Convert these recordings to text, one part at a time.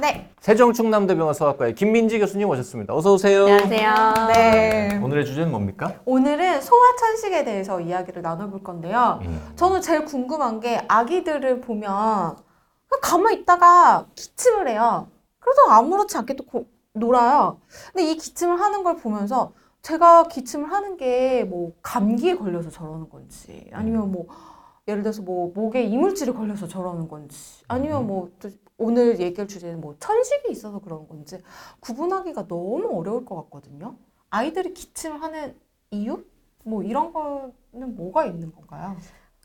네. 세종 충남대 병원 소아과의 김민지 교수님 오셨습니다. 어서 오세요. 안녕하세요. 네. 오늘의 주제는 뭡니까? 오늘은 소아 천식에 대해서 이야기를 나눠볼 건데요. 음. 저는 제일 궁금한 게 아기들을 보면 가만히 있다가 기침을 해요. 그래서 아무렇지 않게 또 고- 놀아요. 근데 이 기침을 하는 걸 보면서 제가 기침을 하는 게 뭐 감기에 걸려서 저러는 건지 아니면 뭐 예를 들어서 뭐 목에 이물질이 걸려서 저러는 건지 아니면 뭐또 오늘 얘기할 주제는 뭐 천식이 있어서 그런 건지 구분하기가 너무 어려울 것 같거든요. 아이들이 기침을 하는 이유? 뭐 이런 거는 뭐가 있는 건가요?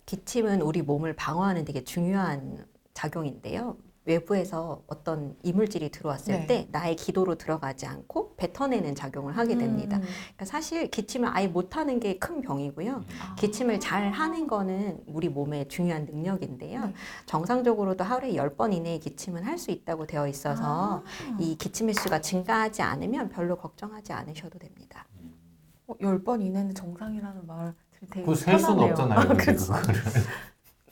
기침은 우리 몸을 방어하는 되게 중요한 작용인데요. 외부에서 어떤 이물질이 들어왔을 네. 때 나의 기도로 들어가지 않고 뱉어내는 작용을 하게 됩니다. 음. 그러니까 사실 기침을 아예 못하는 게 큰 병이고요. 아. 기침을 잘 하는 거는 우리 몸의 중요한 능력인데요. 네. 정상적으로도 하루에 10번 이내의 기침은 할 수 있다고 되어 있어서 아. 이 기침 횟수가 증가하지 않으면 별로 걱정하지 않으셔도 됩니다. 어, 10번 이내는 정상이라는 말 되게 그거 셀 수는. 없잖아요. 그거를.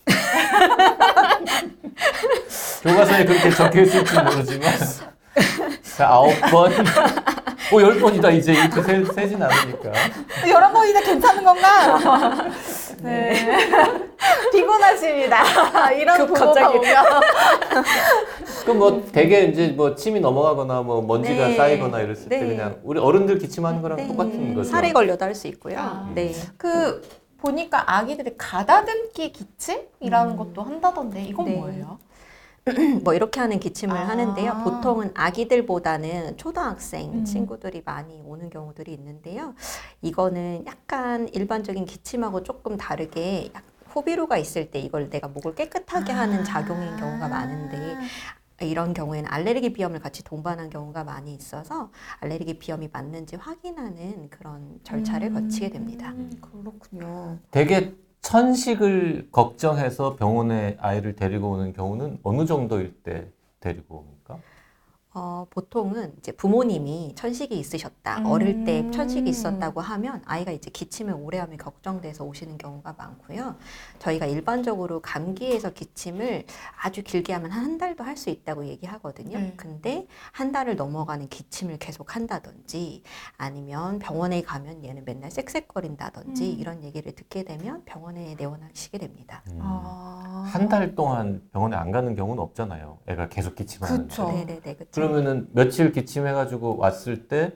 교과서에 그렇게 적혀 있을지 모르지만 자, 아홉 번, 뭐열 번이다 이제 이렇게 세, 세진 않으니까. 11번 이내 괜찮은 건가? 네. 피곤하십니다. 이런 그 부모가 갑자기. 오면. 그럼 뭐 되게 이제 뭐 침이 넘어가거나 뭐 먼지가 네. 쌓이거나 이랬을 때 네. 그냥 우리 어른들 기침하는 거랑 네. 똑같은 거죠. 살에 걸려도 할 수 있고요. 아. 네. 그 보니까 아기들이 가다듬기 기침이라는 음. 것도 한다던데 이건 네. 뭐예요? 뭐 이렇게 하는 기침을 아. 하는데요. 보통은 아기들보다는 초등학생 음. 친구들이 많이 오는 경우들이 있는데요. 이거는 약간 일반적인 기침하고 조금 다르게 약- 호비루가 있을 때 이걸 내가 목을 깨끗하게 하는 작용인 경우가 많은데 이런 경우에는 알레르기 비염을 같이 동반한 경우가 많이 있어서 알레르기 비염이 맞는지 확인하는 그런 절차를 음. 거치게 됩니다. 음, 그렇군요. 되게 천식을 걱정해서 병원에 아이를 데리고 오는 경우는 어느 정도일 때 데리고? 어, 보통은 이제 부모님이 천식이 있으셨다, 음. 어릴 때 천식이 있었다고 하면 아이가 이제 기침을 오래 하면 걱정돼서 오시는 경우가 많고요. 저희가 일반적으로 감기에서 기침을 아주 길게 하면 한 달도 할 수 있다고 얘기하거든요. 네. 근데 한 달을 넘어가는 기침을 계속 한다든지 아니면 병원에 가면 얘는 맨날 쌕쌕거린다든지 음. 이런 얘기를 듣게 되면 병원에 내원하시게 됩니다. 음. 아. 한달 동안 병원에 안 가는 경우는 없잖아요. 애가 계속 기침하는데. 그쵸. 어. 네네네, 그렇죠. 그러면은 며칠 기침해가지고 왔을 때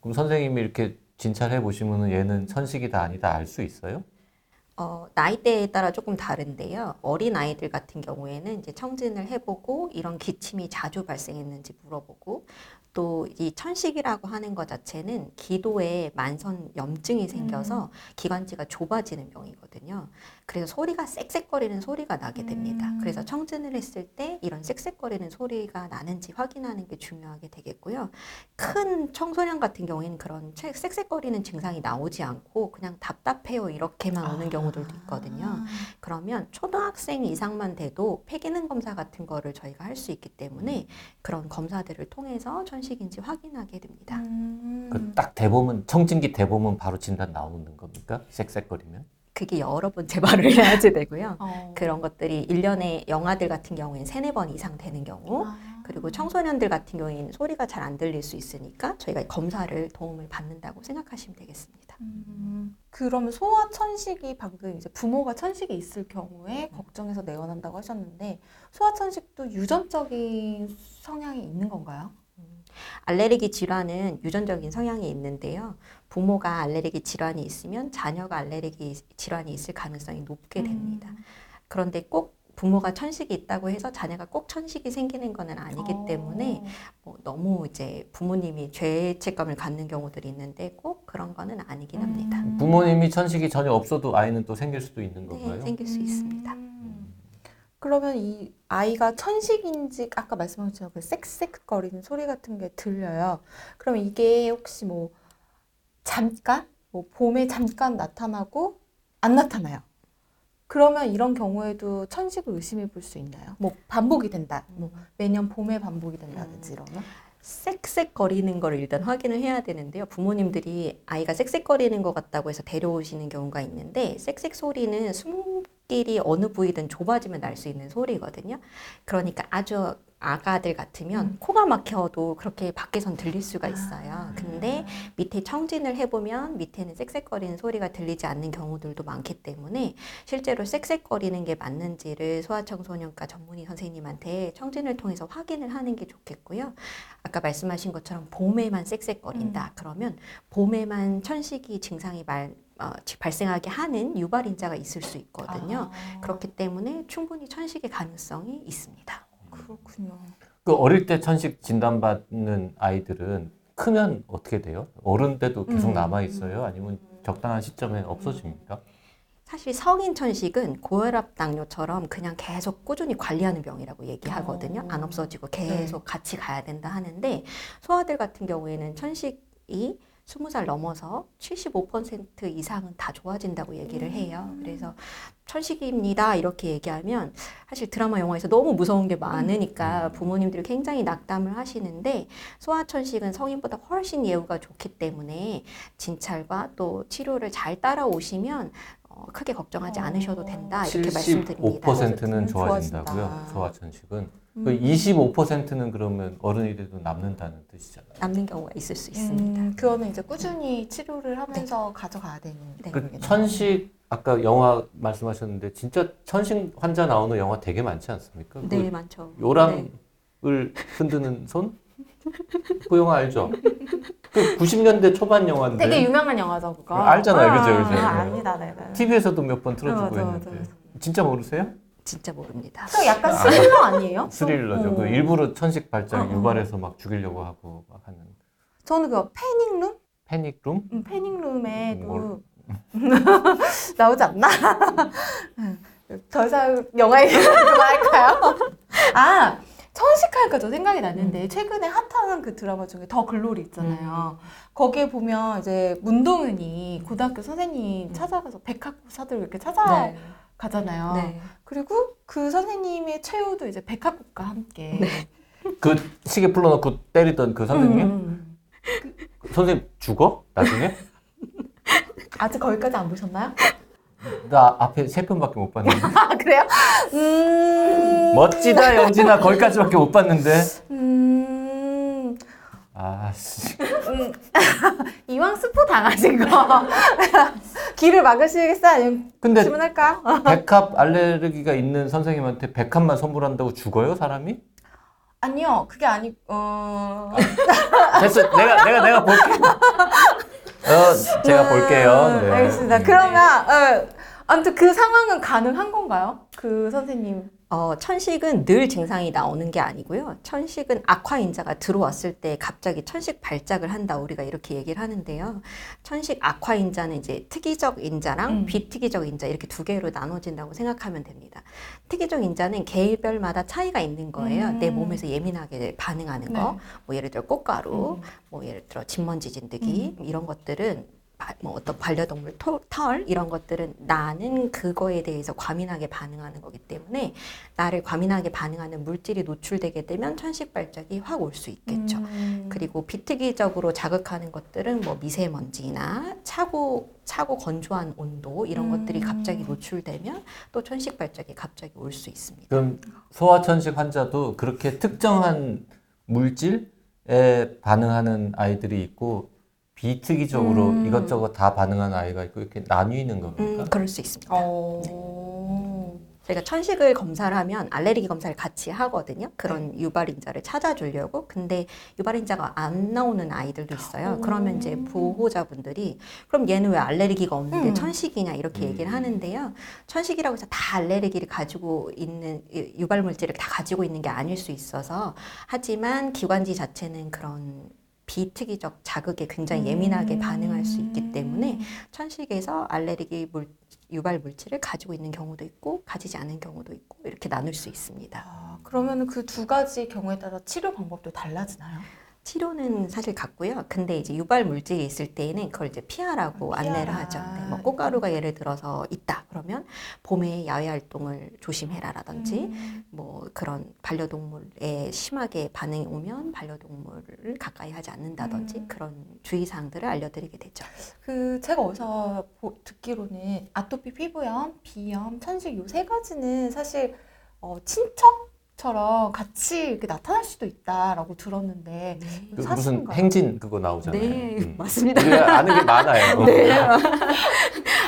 그럼 선생님이 이렇게 진찰해 보시면은 얘는 천식이 다 아니다 알 수 있어요? 어, 나이대에 따라 조금 다른데요. 어린 아이들 같은 경우에는 이제 청진을 해보고 이런 기침이 자주 발생했는지 물어보고 또 이 천식이라고 하는 것 자체는 기도에 만선 염증이 생겨서 기관지가 좁아지는 병이거든요. 그래서 소리가 쌕쌕거리는 소리가 나게 됩니다. 음. 그래서 청진을 했을 때 이런 쌕쌕거리는 소리가 나는지 확인하는 게 중요하게 되겠고요. 큰 청소년 같은 경우에는 그런 책- 쌕쌕거리는 증상이 나오지 않고 그냥 답답해요 이렇게만 오는 경우들도 있거든요. 그러면 초등학생 이상만 돼도 폐기능 검사 같은 거를 저희가 할 수 있기 때문에 그런 검사들을 통해서 천식 인지 확인하게 됩니다. 음. 그딱 대보면 청진기 대보면 바로 진단 나오는 겁니까? 쌕쌕거리면? 그게 여러 번 재발을 해야지 되고요. 어. 그런 것들이 일년에 영아들 같은 경우에는 세네 번 이상 되는 경우 아. 그리고 청소년들 같은 경우에는 소리가 잘 안 들릴 수 있으니까 저희가 검사를 도움을 받는다고 생각하시면 되겠습니다. 음, 그러면 소아 천식이 방금 이제 부모가 천식이 있을 경우에 걱정해서 내원한다고 하셨는데 소아 천식도 유전적인 성향이 있는 건가요? 알레르기 질환은 유전적인 성향이 있는데요. 부모가 알레르기 질환이 있으면 자녀가 알레르기 질환이 있을 가능성이 높게 됩니다. 음. 그런데 꼭 부모가 천식이 있다고 해서 자녀가 꼭 천식이 생기는 것은 아니기 어. 때문에 뭐 너무 이제 부모님이 죄책감을 갖는 경우들이 있는데 꼭 그런 거는 아니긴 합니다. 음. 부모님이 천식이 전혀 없어도 아이는 또 생길 수도 있는 네, 건가요? 생길 수 있습니다. 음. 그러면 이 아이가 천식인지 아까 것처럼 그 쌕쌕거리는 소리 같은 게 들려요. 그럼 이게 혹시 뭐 잠깐 뭐 봄에 잠깐 나타나고 안 나타나요. 그러면 이런 경우에도 천식을 의심해 볼 수 있나요? 뭐 반복이 된다. 뭐 매년 봄에 반복이 된다든지 이러면. 쌕쌕거리는 걸 일단 확인을 해야 되는데요. 부모님들이 아이가 쌕쌕거리는 것 같다고 해서 데려오시는 경우가 있는데 쌕쌕 소리는 숨 길이 어느 부위든 좁아지면 날 수 있는 소리거든요. 그러니까 아주 아가들 같으면 음. 코가 막혀도 그렇게 밖에선 들릴 수가 있어요. 아. 근데 밑에 청진을 해보면 밑에는 쌕쌕거리는 소리가 들리지 않는 경우들도 많기 때문에 실제로 쌕쌕거리는 게 맞는지를 소아청소년과 전문의 선생님한테 청진을 통해서 확인을 하는 게 좋겠고요. 아까 말씀하신 것처럼 봄에만 쌕쌕거린다. 그러면 봄에만 천식이 증상이 말, 어, 발생하게 하는 유발인자가 있을 수 있거든요. 아, 그렇기 때문에 충분히 천식의 가능성이 있습니다. 그렇군요. 그 어릴 때 천식 진단받는 아이들은 크면 어떻게 돼요? 어른 때도 계속 음. 남아 있어요? 아니면 적당한 시점에 없어집니까? 사실 성인 천식은 고혈압 당뇨처럼 그냥 계속 꾸준히 관리하는 병이라고 얘기하거든요. 어. 안 없어지고 계속 같이 가야 된다 하는데 소아들 같은 경우에는 천식이 20살 넘어서 75% 이상은 다 좋아진다고 얘기를 해요. 그래서 천식입니다. 이렇게 얘기하면 사실 드라마 영화에서 너무 무서운 게 많으니까 부모님들이 굉장히 낙담을 하시는데 소아천식은 성인보다 훨씬 예후가 좋기 때문에 진찰과 또 치료를 잘 따라오시면 어, 크게 걱정하지 어. 않으셔도 된다 이렇게 말씀드립니다. 75%는 좋아진다고요? 좋아진다고요. 소아 천식은. 그 25%는 그러면 어른이 돼도 남는다는 뜻이잖아요. 남는 경우가 있을 수 있습니다. 음, 그거는 이제 꾸준히 치료를 하면서 가져가야 되는 네. 그. 천식 아까 영화 말씀하셨는데 진짜 천식 환자 나오는 영화 되게 많지 않습니까? 네, 그 많죠. 네. 요람을 흔드는 손? 그 영화 알죠? 그 90년대 초반 영화인데 되게 유명한 영화죠, 그거. 알잖아요, 그죠, 그죠. 아, 압니다, 네, 네. TV에서도 몇 번 틀어주고 맞아, 맞아, 했는데 맞아. 진짜 모르세요? 진짜 모릅니다. 그 약간 스릴러 아니에요? 스릴러죠. 어. 그 일부러 천식 발작 어, 어. 유발해서 막 죽이려고 하고 막 하는 저는 그 패닝룸? 패닉룸? 음, 패닝룸에도 뭘. 나오지 않나? 음, 더 이상 영화 얘기 그만할까요? 아, 천식하니까 저 생각이 났는데 최근에 핫한 그 드라마 중에 더 글로리 있잖아요. 거기에 보면 이제 문동은이 고등학교 선생님 찾아가서 백학사들 이렇게 찾아가잖아요. 네. 그리고 그 선생님의 최후도 이제 백학국과 함께. 그 시계 풀어놓고 때리던 그 선생님? 음. 그 선생님 죽어? 나중에? 아직 거기까지 안 보셨나요? 나 앞에 세 편밖에 못 봤는데 아 그래요? 음. 멋지다 영진아 거기까지밖에 못 봤는데 음. 아 씨 음. 이왕 스포 당하신 거 길을 막으시겠어요? 아니면 근데 질문할까요? 백합 알레르기가 있는 선생님한테 백합만 선물한다고 죽어요 사람이? 아니요, 그게 아니. 어. 됐어 내가 내가 내가 볼게 어 제가 볼게요 네. 알겠습니다. 그러면 어, 아무튼 그 상황은 가능한 건가요? 그 선생님. 어, 천식은 늘 증상이 나오는 게 아니고요. 천식은 악화인자가 들어왔을 때 갑자기 천식 발작을 한다. 우리가 이렇게 얘기를 하는데요. 천식 악화인자는 이제 특이적 인자랑 음. 비특이적 인자 이렇게 두 개로 나눠진다고 생각하면 됩니다. 특이적 인자는 개별마다 차이가 있는 거예요. 음. 내 몸에서 예민하게 반응하는 거. 네. 뭐 예를 들어 꽃가루, 음. 뭐 예를 들어 진먼지 진드기 이런 것들은 바- 뭐 어떤 반려동물 털, 털 이런 것들은 나는 그거에 대해서 과민하게 반응하는 거기 때문에 나를 과민하게 반응하는 물질이 노출되게 되면 천식 발작이 확 올 수 있겠죠. 음. 그리고 비특이적으로 자극하는 것들은 뭐 미세먼지나 차고 차고 건조한 온도 이런 음. 것들이 갑자기 노출되면 또 천식 발작이 갑자기 올 수 있습니다. 그럼 소아 천식 환자도 그렇게 특정한 물질에 반응하는 아이들이 있고 비특이적으로 음. 이것저것 다 반응하는 아이가 있고 이렇게 나뉘는 겁니까? 음, 그럴 수 있습니다. 어. 저희가 천식을 검사를 하면 알레르기 검사를 같이 하거든요. 그런 유발인자를 찾아주려고. 근데 유발인자가 안 나오는 아이들도 있어요. 오. 그러면 이제 보호자분들이 그럼 얘는 왜 알레르기가 없는데 음. 천식이냐 이렇게 음. 얘기를 하는데요. 천식이라고 해서 다 알레르기를 가지고 있는 이- 유발 물질을 다 가지고 있는 게 아닐 수 있어서 하지만 기관지 자체는 그런 비특이적 자극에 굉장히 예민하게 음. 반응할 수 있기 때문에 천식에서 알레르기 물, 유발 물질을 가지고 있는 경우도 있고 가지지 않은 경우도 있고 이렇게 나눌 수 있습니다. 아, 그러면 그 두 가지 경우에 따라 치료 방법도 달라지나요? 치료는 사실 같고요. 근데 이제 유발 물질이 있을 때에는 그걸 이제 피하라고 피하라. 안내를 하죠. 네, 뭐 꽃가루가 예를 들어서 있다 그러면 봄에 야외 활동을 조심해라라든지 음. 뭐 그런 반려동물에 심하게 반응이 오면 반려동물을 가까이 하지 않는다든지 음. 그런 주의사항들을 알려드리게 되죠. 그 제가 어디서 보- 듣기로는 아토피 피부염, 비염, 천식 요 세 가지는 사실 어, 친척 처럼 같이 이렇게 나타날 수도 있다라고 들었는데 그 무슨 사실인가요? 행진 그거 나오잖아요. 네, 음. 맞습니다. 우리가 아는 게 많아요. 네.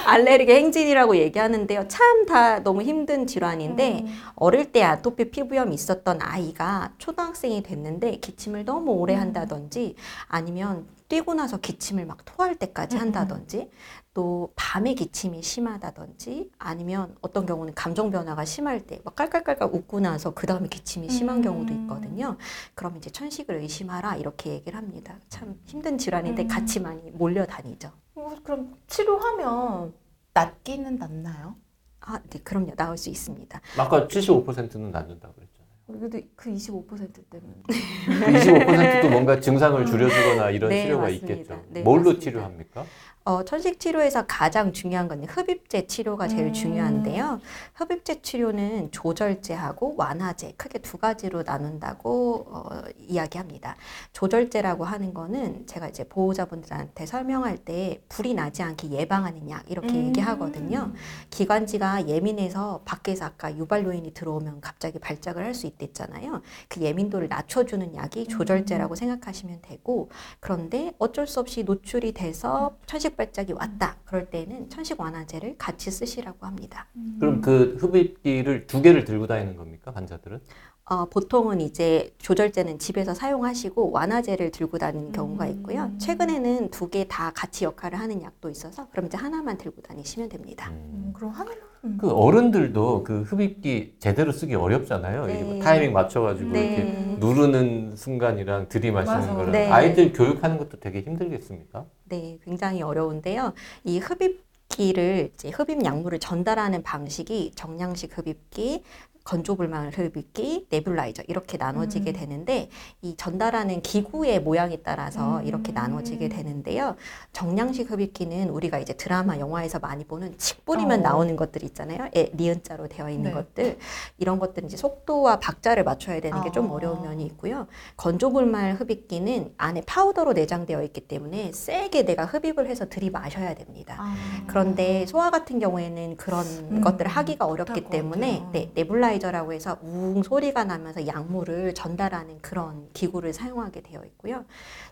알레르기 행진이라고 얘기하는데요. 참 다 너무 힘든 질환인데 음. 어릴 때 아토피 피부염이 있었던 아이가 초등학생이 됐는데 기침을 너무 오래 음. 한다든지 아니면 뛰고 나서 기침을 막 토할 때까지 음. 한다든지 또 밤에 기침이 심하다든지 아니면 어떤 경우는 감정 변화가 심할 때 막 깔깔깔깔 웃고 나서 그 다음에 기침이 심한 음. 경우도 있거든요. 그럼 이제 천식을 의심하라 이렇게 얘기를 합니다. 참 힘든 질환인데 음. 같이 많이 몰려다니죠. 어, 그럼 치료하면 낫기는 낫나요? 아, 네, 그럼요. 나올 수 있습니다. 아까 75%는 낫는다고 그랬잖아요. 그래도 그 25% 때문에 그 25%도 뭔가 증상을 줄여주거나 이런 네, 치료가 맞습니다. 있겠죠. 네, 뭘로 맞습니다. 치료합니까? 어, 천식 치료에서 가장 중요한 건 흡입제 치료가 제일 음. 중요한데요. 흡입제 치료는 조절제하고 완화제 크게 두 가지로 나눈다고 어, 이야기합니다. 조절제라고 하는 거는 제가 이제 보호자분들한테 설명할 때 불이 나지 않게 예방하는 약 이렇게 음. 얘기하거든요. 기관지가 예민해서 밖에서 아까 유발 요인이 들어오면 갑자기 발작을 할 수 있댔잖아요. 그 예민도를 낮춰주는 약이 조절제라고 생각하시면 되고 그런데 어쩔 수 없이 노출이 돼서 천식 발작이 왔다. 그럴 때는 천식 완화제를 같이 쓰시라고 합니다. 그럼 그 흡입기를 두 개를 들고 다니는 겁니까? 환자들은? 어, 보통은 이제 조절제는 집에서 사용하시고 완화제를 들고 다니는 경우가 있고요. 음. 최근에는 두 개 다 같이 역할을 하는 약도 있어서 그럼 이제 하나만 들고 다니시면 됩니다. 음, 음. 그럼 하나만 음. 그 어른들도 그 흡입기 제대로 쓰기 어렵잖아요. 뭐 네. 타이밍 맞춰가지고 네. 이렇게 누르는 순간이랑 들이마시는. 거랑 네. 아이들 교육하는 것도 되게 힘들겠습니까? 네, 굉장히 어려운데요. 이 흡입 기를 이제 흡입 약물을 전달하는 방식이 정량식 흡입기, 건조불망 흡입기, 네뷸라이저 이렇게 나눠지게 음. 되는데 이 전달하는 기구의 모양에 따라서 음. 이렇게 나눠지게 되는데요. 정량식 흡입기는 우리가 이제 드라마, 영화에서 많이 보는 칙 뿌리면 어. 나오는 것들 있잖아요. 에, 니은자로 되어 있는 네. 것들 이런 것들은 이제 속도와 박자를 맞춰야 되는 게좀 아. 어려운 면이 있고요. 건조불말 흡입기는 안에 파우더로 내장되어 있기 때문에 세게 내가 흡입을 해서 들이마셔야 됩니다. 아. 그런데 소화 같은 경우에는 그런 음, 것들을 하기가 어렵기 것 때문에. 네, 네뷸라이저라고 해서 웅 소리가 나면서 약물을 전달하는 그런 기구를 사용하게 되어 있고요.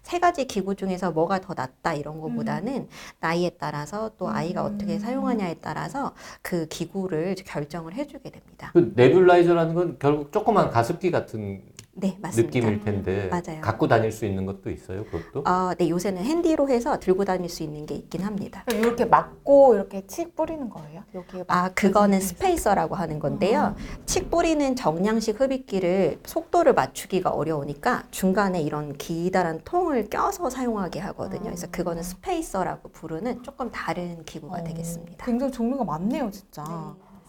세 가지 기구 중에서 뭐가 더 낫다 이런 것보다는 나이에 따라서 또 아이가 음. 어떻게 사용하냐에 따라서 그 기구를 결정을 해주게 됩니다. 그 네뷸라이저라는 건 결국 조그만 가습기 같은 네, 맞습니다. 느낌일 텐데 맞아요. 갖고 다닐 수 있는 것도 있어요. 그것도? 아, 네, 요새는 handy로 해서 들고 다닐 수 있는 게 있긴 합니다. 이렇게 막고 이렇게 칙 뿌리는 거예요? 여기에 아, 그거는 spacer라고 하는 건데요. 칙 뿌리는 정량식 흡입기를 속도를 맞추기가 어려우니까 중간에 이런 기다란 통을 껴서 사용하게 하거든요. 그래서 그거는 spacer라고 부르는 조금 다른 기구가 어, 되겠습니다. 굉장히 종류가 많네요, 진짜.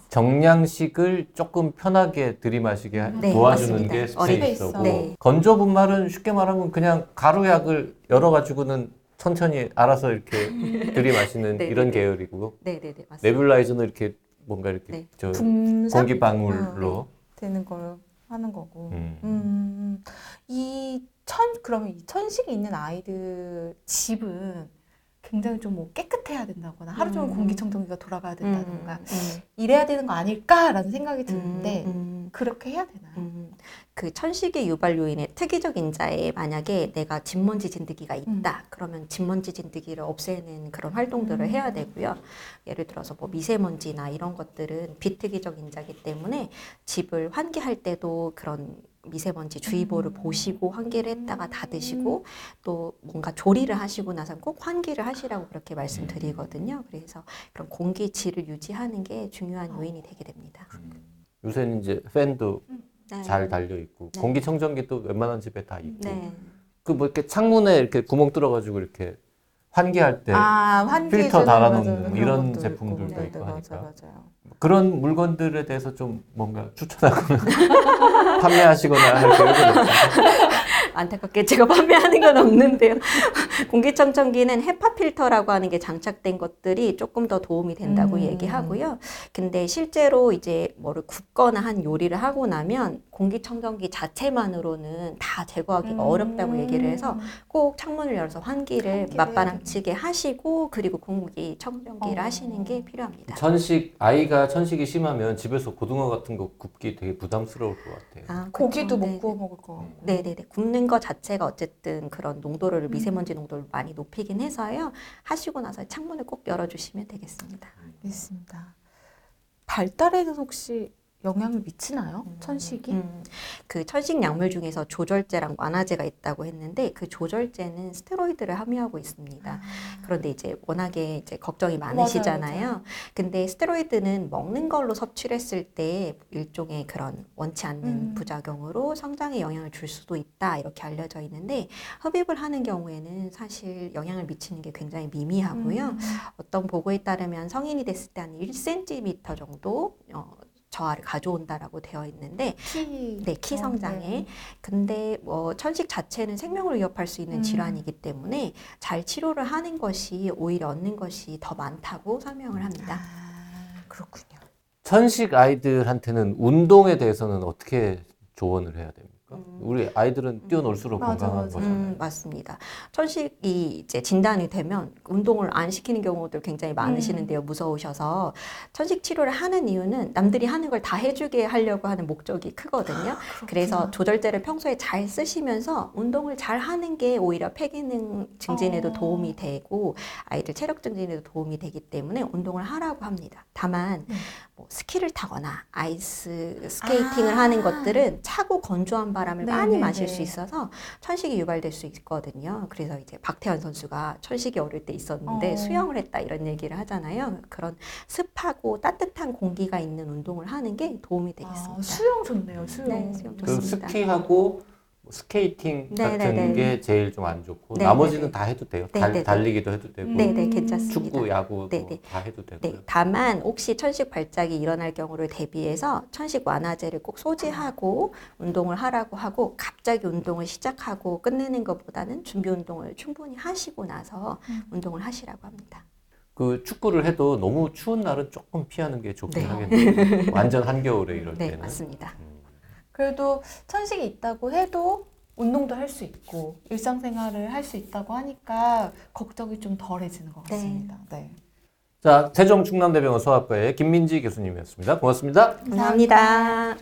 정량식을 조금 편하게 들이마시게 하- 네, 도와주는 맞습니다. 게 spacer고 네. 건조 분말은 쉽게 말하면 그냥 가루약을 열어 가지고는 천천히 알아서 이렇게 들이마시는 네, 이런 네, 네. 계열이고 네, 네, 네, 맞습니다. 네뷸라이저는 이렇게 뭔가 이렇게 네. 저 분사 공기 방울로 되는 걸 하는 거고. 음. 음, 이 천, 그러면 이 천식이 있는 아이들 집은 굉장히 좀 뭐 깨끗해야 된다거나 하루 종일 음. 공기청정기가 돌아가야 된다던가 음, 이래야 되는 거 아닐까라는 생각이 음, 드는데 음, 그렇게 해야 되나요? 음, 그 천식의 유발 요인의 특이적 인자에 만약에 내가 진먼지 진드기가 있다 그러면 진먼지 진드기를 없애는 그런 활동들을 음. 해야 되고요 예를 들어서 뭐 미세먼지나 이런 것들은 비특이적 인자기 때문에 집을 환기할 때도 그런 미세먼지 주의보를 음. 보시고 환기를 했다가 닫으시고 또 뭔가 조리를 하시고 나서 꼭 환기를 하시라고 그렇게 말씀드리거든요 그래서 그런 공기 질을 유지하는 게 중요한 요인이 되게 됩니다. 요새는 이제 팬도 네. 잘 달려 있고 네. 공기청정기도 웬만한 집에 다 있고 네. 그 뭐 이렇게 창문에 이렇게 구멍 뚫어가지고 이렇게 환기할 때 아, 환기 필터 달아놓는 맞아요. 이런 제품들도 네, 있고 네, 하니까. 맞아요, 맞아요. 그런 물건들에 대해서 좀 뭔가 추천하거나 판매하시거나 할 계획은 없어요? 안타깝게 제가 판매하는 건 없는데요. 공기청정기는 헤파 필터라고 하는 게 장착된 것들이 조금 더 도움이 된다고 음. 얘기하고요. 근데 실제로 이제 뭐를 굽거나 한 요리를 하고 나면 공기청정기 자체만으로는 다 제거하기가 어렵다고 얘기를 해서 꼭 창문을 열어서 환기를 환기를 맞바람치게 하시고 그리고 공기청정기를 어. 하시는 게 필요합니다. 천식 아이가 천식이 심하면 집에서 고등어 같은 거 굽기 되게 부담스러울 것 같아요. 아, 고기도 그쵸. 못 네. 구워 먹을 거. 네네네. 굽는 거 자체가 어쨌든 그런 농도를, 음. 미세먼지 농도를 많이 높이긴 해서요. 하시고 나서 창문을 꼭 열어주시면 되겠습니다. 알겠습니다. 발달에도 혹시 영향을 미치나요? 음. 천식이? 음, 그 천식 약물 중에서 조절제랑 완화제가 있다고 했는데 그 조절제는 스테로이드를 함유하고 있습니다. 그런데 이제 워낙에 이제 걱정이 많으시잖아요. 맞아요. 근데 스테로이드는 먹는 걸로 섭취를 했을 때 일종의 그런 원치 않는 음. 부작용으로 성장에 영향을 줄 수도 있다 이렇게 알려져 있는데 흡입을 하는 경우에는 사실 영향을 미치는 게 굉장히 미미하고요. 음. 어떤 보고에 따르면 성인이 됐을 때 한 1cm 정도 어, 저하를 가져온다라고 되어 있는데 키. 네, 키 어, 성장에. 네. 근데 뭐 천식 자체는 생명을 위협할 수 있는 음. 질환이기 때문에 잘 치료를 하는 것이 오히려 얻는 것이 더 많다고 설명을 합니다. 아, 그렇군요. 천식 아이들한테는 운동에 대해서는 어떻게 조언을 해야 됩니까? 음. 우리 아이들은 뛰어놀수록 맞아, 건강한 맞아. 거잖아요. 음, 맞습니다. 천식이 이제 진단이 되면 운동을 안 시키는 경우들 굉장히 많으시는데요. 무서우셔서 천식 치료를 하는 이유는 남들이 하는 걸 다 해주게 하려고 하는 목적이 크거든요. 그래서 조절제를 평소에 잘 쓰시면서 운동을 잘 하는 게 오히려 폐기능 증진에도 어. 도움이 되고 아이들 체력 증진에도 도움이 되기 때문에 운동을 하라고 합니다. 다만 네. 뭐 스키를 타거나 아이스 스케이팅을 아. 하는 것들은 차고 건조한 바람을 네, 많이 네, 마실 네. 수 있어서 천식이 유발될 수 있거든요. 그래서 이제 박태환 선수가 천식이 어릴 때 있었는데 어. 수영을 했다 이런 얘기를 하잖아요. 그런 습하고 따뜻한 공기가 있는 운동을 하는 게 도움이 되겠습니다. 아, 수영 좋네요, 수영. 네, 수영 그 좋습니다. 스키하고 뭐 스케이팅 네, 같은 네, 네. 게 제일 좀 안 좋고 네, 나머지는 네, 다 해도 돼요. 네, 달, 네, 네. 달리기도 해도 되고 네, 네, 음, 괜찮습니다. 축구, 야구 네, 뭐 네. 다 해도 되고요. 네, 다만 혹시 천식 발작이 일어날 경우를 대비해서 천식 완화제를 꼭 소지하고 운동을 하라고 하고 갑자기 운동을 시작하고 끝내는 것보다는 준비 운동을 충분히 하시고 나서 음. 운동을 하시라고 합니다. 그 축구를 해도 너무 추운 날은 조금 피하는 게 좋긴 네. 하겠네요. 완전 한겨울에 이럴 네, 때는. 맞습니다. 음. 그래도 천식이 있다고 해도 운동도 할 수 있고 일상생활을 할 수 있다고 하니까 걱정이 좀 덜해지는 것 네. 같습니다. 네. 자, 세종 충남대병원 소아과의 김민지 교수님이었습니다. 고맙습니다. 감사합니다.